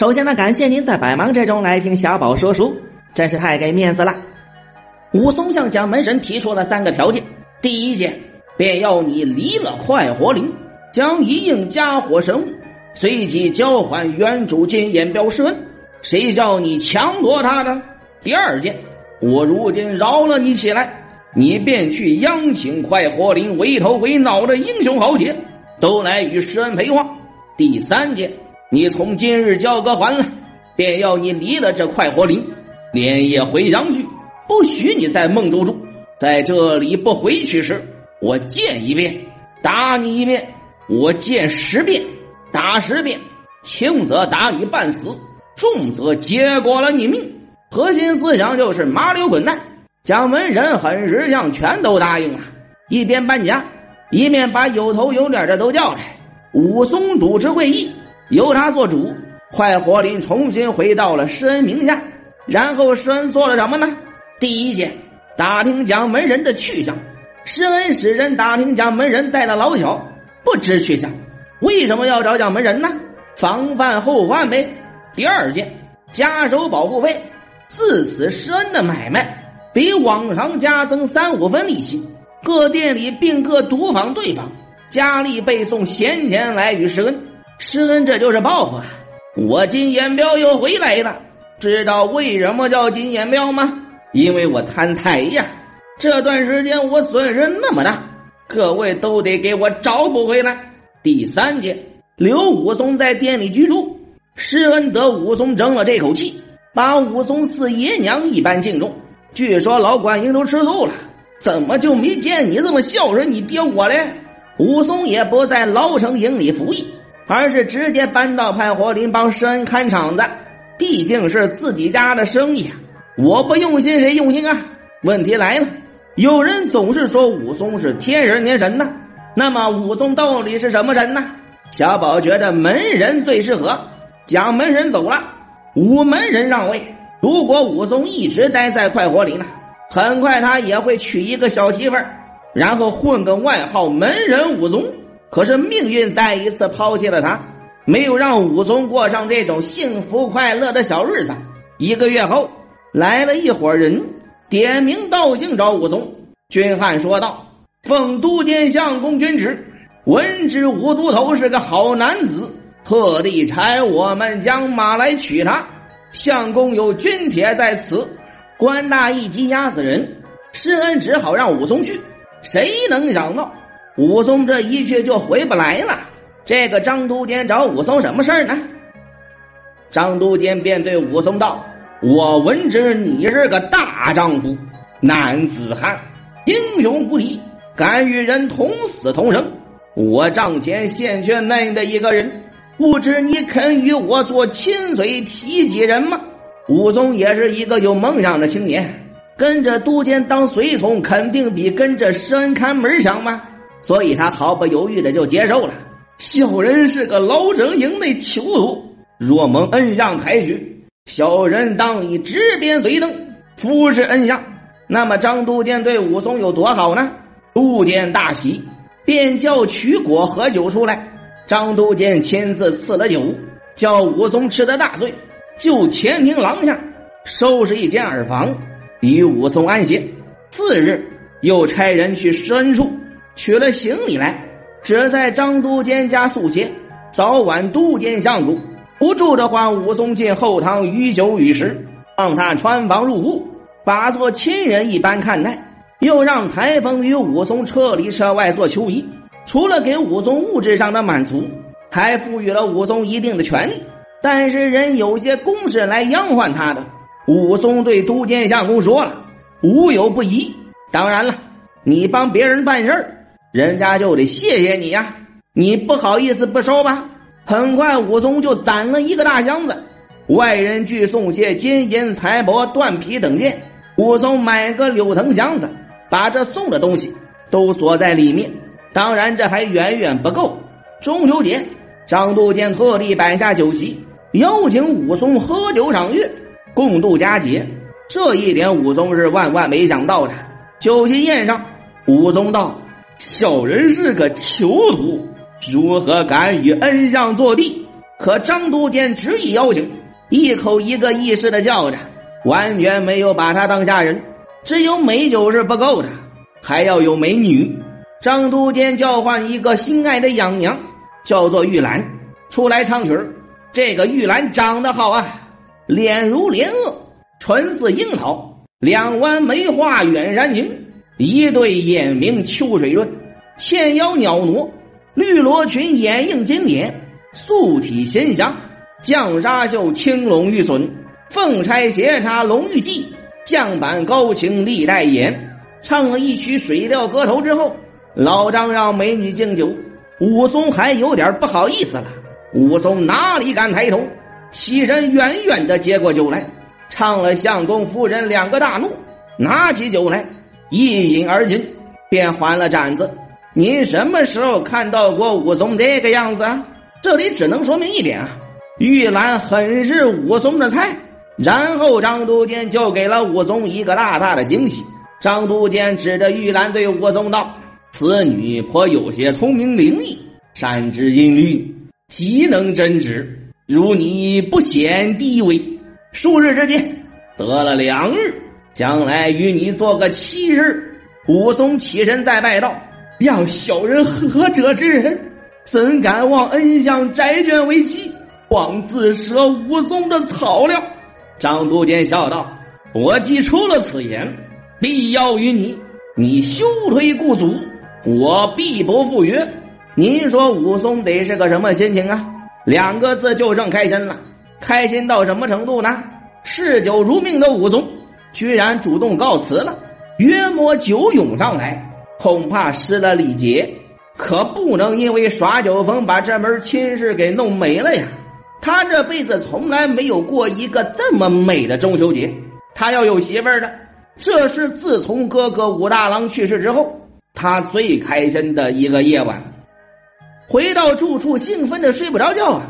首先呢，感谢您在百忙之中来听小宝说书，真是太给面子了。武松向蒋门神提出了三个条件：第一件，便要你离了快活林，将一应家伙神物，随即交还原主金眼镖施恩。谁叫你强夺他的？第二件，我如今饶了你起来，你便去央请快活林为头为脑的英雄豪杰，都来与施恩陪话。第三件。你从今日交割还了，便要你离了这快活林，连夜回乡去，不许你在孟州住。在这里不回去时，我见一遍打你一遍，我见十遍打十遍，轻则打你半死，重则结果了你命。核心思想就是麻溜滚蛋。蒋门神很识相，全都答应了，一边搬家，一面把有头有脸的都叫来。武松主持会议。由他做主，快活林重新回到了施恩名下。然后施恩做了什么呢？第一件，打听蒋门人的去向。施恩使人打听蒋门人带了老小，不知去向。为什么要找蒋门人呢？防范后患呗。第二件，加收保护费。自此施恩的买卖比往常加增三五分利息。各店里并各独访对方，佳丽背诵闲钱来与施恩。施恩，这就是报复啊！我金眼彪又回来了，知道为什么叫金眼彪吗？因为我贪财呀！这段时间我损失那么大，各位都得给我找补回来。第三件，留武松在店里居住。施恩得武松争了这口气，把武松似爷娘一般敬重。据说老管营都吃醋了，怎么就没见你这么孝顺你爹我嘞？武松也不在牢城营里服役。而是直接搬到派活林帮施恩看场子，毕竟是自己家的生意啊！我不用心，谁用心啊？问题来了，有人总是说武松是天人年神呐，那么武松到底是什么神呢？小宝觉得门人最适合，蒋门人走了，武门人让位。如果武松一直待在快活林呢，很快他也会娶一个小媳妇儿，然后混个外号门人武松。可是命运再一次抛弃了他，没有让武松过上这种幸福快乐的小日子。一个月后，来了一伙人，点名道姓找武松。军汉说道：“奉都监相公军旨，闻知武都头是个好男子，特地差我们将马来取他。相公有军帖在此。”官大一级压死人，施恩只好让武松去。谁能想到？武松这一去就回不来了。这个张都监找武松什么事儿呢？张都监便对武松道：“我闻知你是个大丈夫，男子汉，英雄无敌，敢与人同死同生。我帐前现缺那的一个人，不知你肯与我做亲随提己人吗？”武松也是一个有梦想的青年，跟着都监当随从，肯定比跟着施恩看门强吗？所以他毫不犹豫的就接受了。小人是个老整营的囚徒，若蒙恩相抬举，小人当以执鞭随登，服侍恩相。那么张都监对武松有多好呢？都监大喜，便叫取果喝酒出来。张都监亲自赐了酒，叫武松吃得大醉，就前庭廊下收拾一间耳房，与武松安歇。次日，又差人去深处。取了行李来，只在张都监家宿歇。早晚都监相公不住的话，武松进后堂与酒与食，让他穿房入户，把做亲人一般看待。又让裁缝与武松车里车外做秋衣。除了给武松物质上的满足，还赋予了武松一定的权利。但是人有些公事来央唤他的，武松对都监相公说了：“无有不依。”当然了，你帮别人办事儿。人家就得谢谢你呀，你不好意思不收吧？很快武松就攒了一个大箱子，外人俱送些金银财帛、断皮等件，武松买个柳藤箱子，把这送的东西都锁在里面。当然，这还远远不够。中秋节，张都监特地摆下酒席，邀请武松喝酒赏月，共度佳节。这一点武松是万万没想到的。酒席宴上，武松道。小人是个囚徒，如何敢与恩相坐地？可张都监执意邀请，一口一个意识的叫着，完全没有把他当下人。只有美酒是不够的，还要有美女。张都监叫唤一个心爱的养娘，叫做玉兰，出来唱曲儿这个玉兰长得好啊，脸如莲萼，唇似樱桃，两弯眉花远然凝，一对眼明秋水润，纤腰袅娜，绿罗裙掩映金脸，素体鲜香，绛纱袖青龙玉笋，凤钗斜插龙玉髻，将板高擎历代言。唱了一曲水调歌头之后。老张让美女敬酒，武松还有点不好意思了。武松哪里敢抬头，起身远远的接过酒来，唱了相公夫人两个大怒，拿起酒来一饮而尽，便还了盏子。您什么时候看到过武松这个样子啊？这里只能说明一点啊，玉兰很是武松的菜。然后张都监就给了武松一个大大的惊喜。张都监指着玉兰对武松道。此女颇有些聪明伶俐，善知音律，极能针织。如你不显地位，数日之间得了两日，将来与你做个妻日。武松起身再拜道：“让小人何者之人，怎敢望恩相宅眷为妻？枉自舍武松的草料。”张都监笑道：“我既出了此言，必要与你，你休推故祖。”我必不赴约。您说武松得是个什么心情啊？两个字就剩开心了。开心到什么程度呢？嗜酒如命的武松居然主动告辞了。约莫酒涌上来，恐怕失了礼节。可不能因为耍酒疯把这门亲事给弄没了呀！他这辈子从来没有过一个这么美的中秋节。他要有媳妇儿的，这是自从哥哥武大郎去世之后。他最开心的一个夜晚，回到住处，兴奋的睡不着觉啊！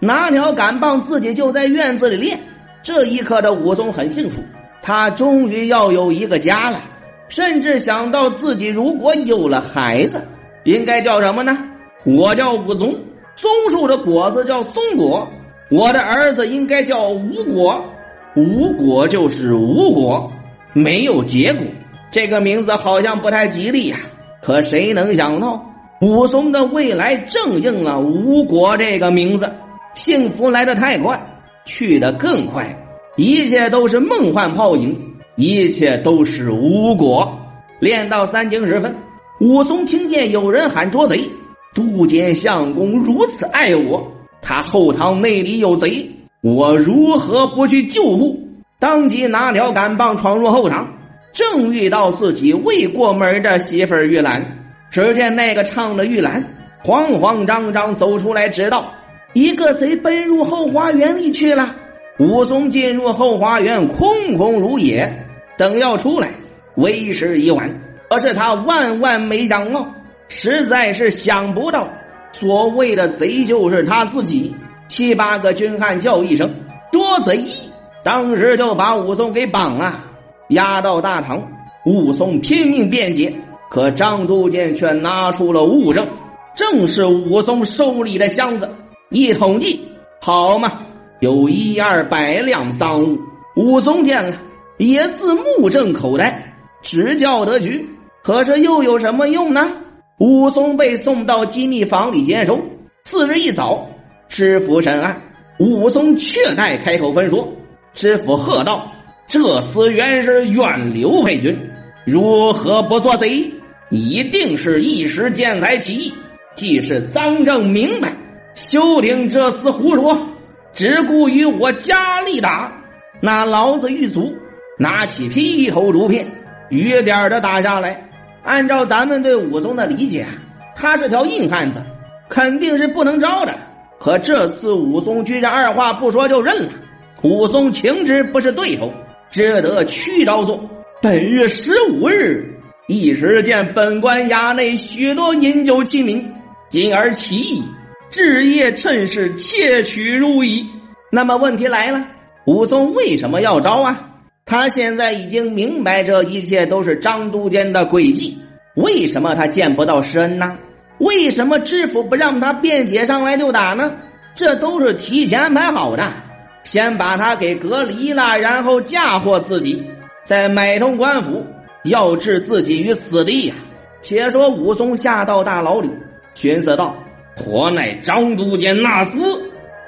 拿条杆棒，自己就在院子里练。这一刻的武松很幸福，他终于要有一个家了。甚至想到自己如果有了孩子，应该叫什么呢？我叫武松，松树的果子叫松果。我的儿子应该叫吴果，吴果就是吴果，没有结果。这个名字好像不太吉利呀，可谁能想到武松的未来正应了吴国这个名字？幸福来得太快，去得更快，一切都是梦幻泡影，一切都是无果。练到三更时分，武松听见有人喊捉贼，都监相公如此爱我，他后堂内里有贼，我如何不去救护？当即拿条杆棒闯入后堂。正遇到自己未过门的媳妇玉兰，只见那个唱的玉兰慌慌张张走出来，直道一个贼奔入后花园里去了。武松进入后花园，空空如也，等要出来，为时已晚。可是他万万没想到，实在是想不到，所谓的贼就是他自己。七八个军汉叫一声“捉贼”，当时就把武松给绑了。押到大堂，武松拼命辩解，可张都监却拿出了物证，正是武松手里的箱子。一统计，好嘛，有一二百两赃物。武松见了，也自目瞪口呆，直叫得局。可是又有什么用呢？武松被送到机密房里监守。次日一早，知府审案，武松却待开口分说。知府喝道。这厮原是远流配军，如何不做贼？一定是一时见财起意。既是赃证明白，休听这厮胡说，只顾与我加力打。那老子狱卒拿起劈头竹片，雨点的打下来。按照咱们对武松的理解，他是条硬汉子，肯定是不能招的。可这次武松居然二话不说就认了。武松情知不是对头。只得屈招做。本月十五日，一时见本官衙内许多饮酒器皿，因而起意，置业趁势窃取如意。那么问题来了，武松为什么要招啊？他现在已经明白这一切都是张都监的诡计。为什么他见不到施恩呢？为什么知府不让他辩解上来就打呢？这都是提前安排好的。先把他给隔离了，然后嫁祸自己，再买通官府，要置自己于死地呀！且说武松下到大牢里，寻思道：“活乃张都监纳斯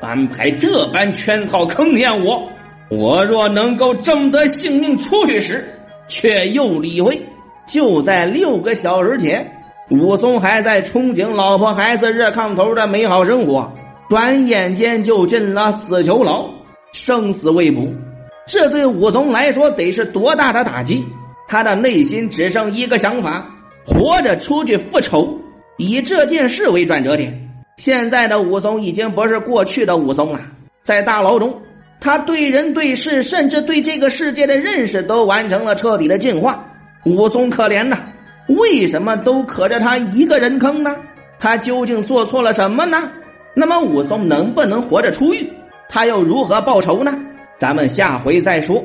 安排这般圈套坑骗我，我若能够挣得性命出去时，却又理会。”就在六个小时前，武松还在憧憬老婆孩子热炕头的美好生活，转眼间就进了死囚牢，生死未卜。这对武松来说得是多大的打击！他的内心只剩一个想法：活着出去复仇，以这件事为转折点。现在的武松已经不是过去的武松了，在大牢中，他对人对事，甚至对这个世界的认识，都完成了彻底的进化。武松可怜呐，为什么都可着他一个人坑呢？他究竟做错了什么呢？那么武松能不能活着出狱？他又如何报仇呢？咱们下回再说。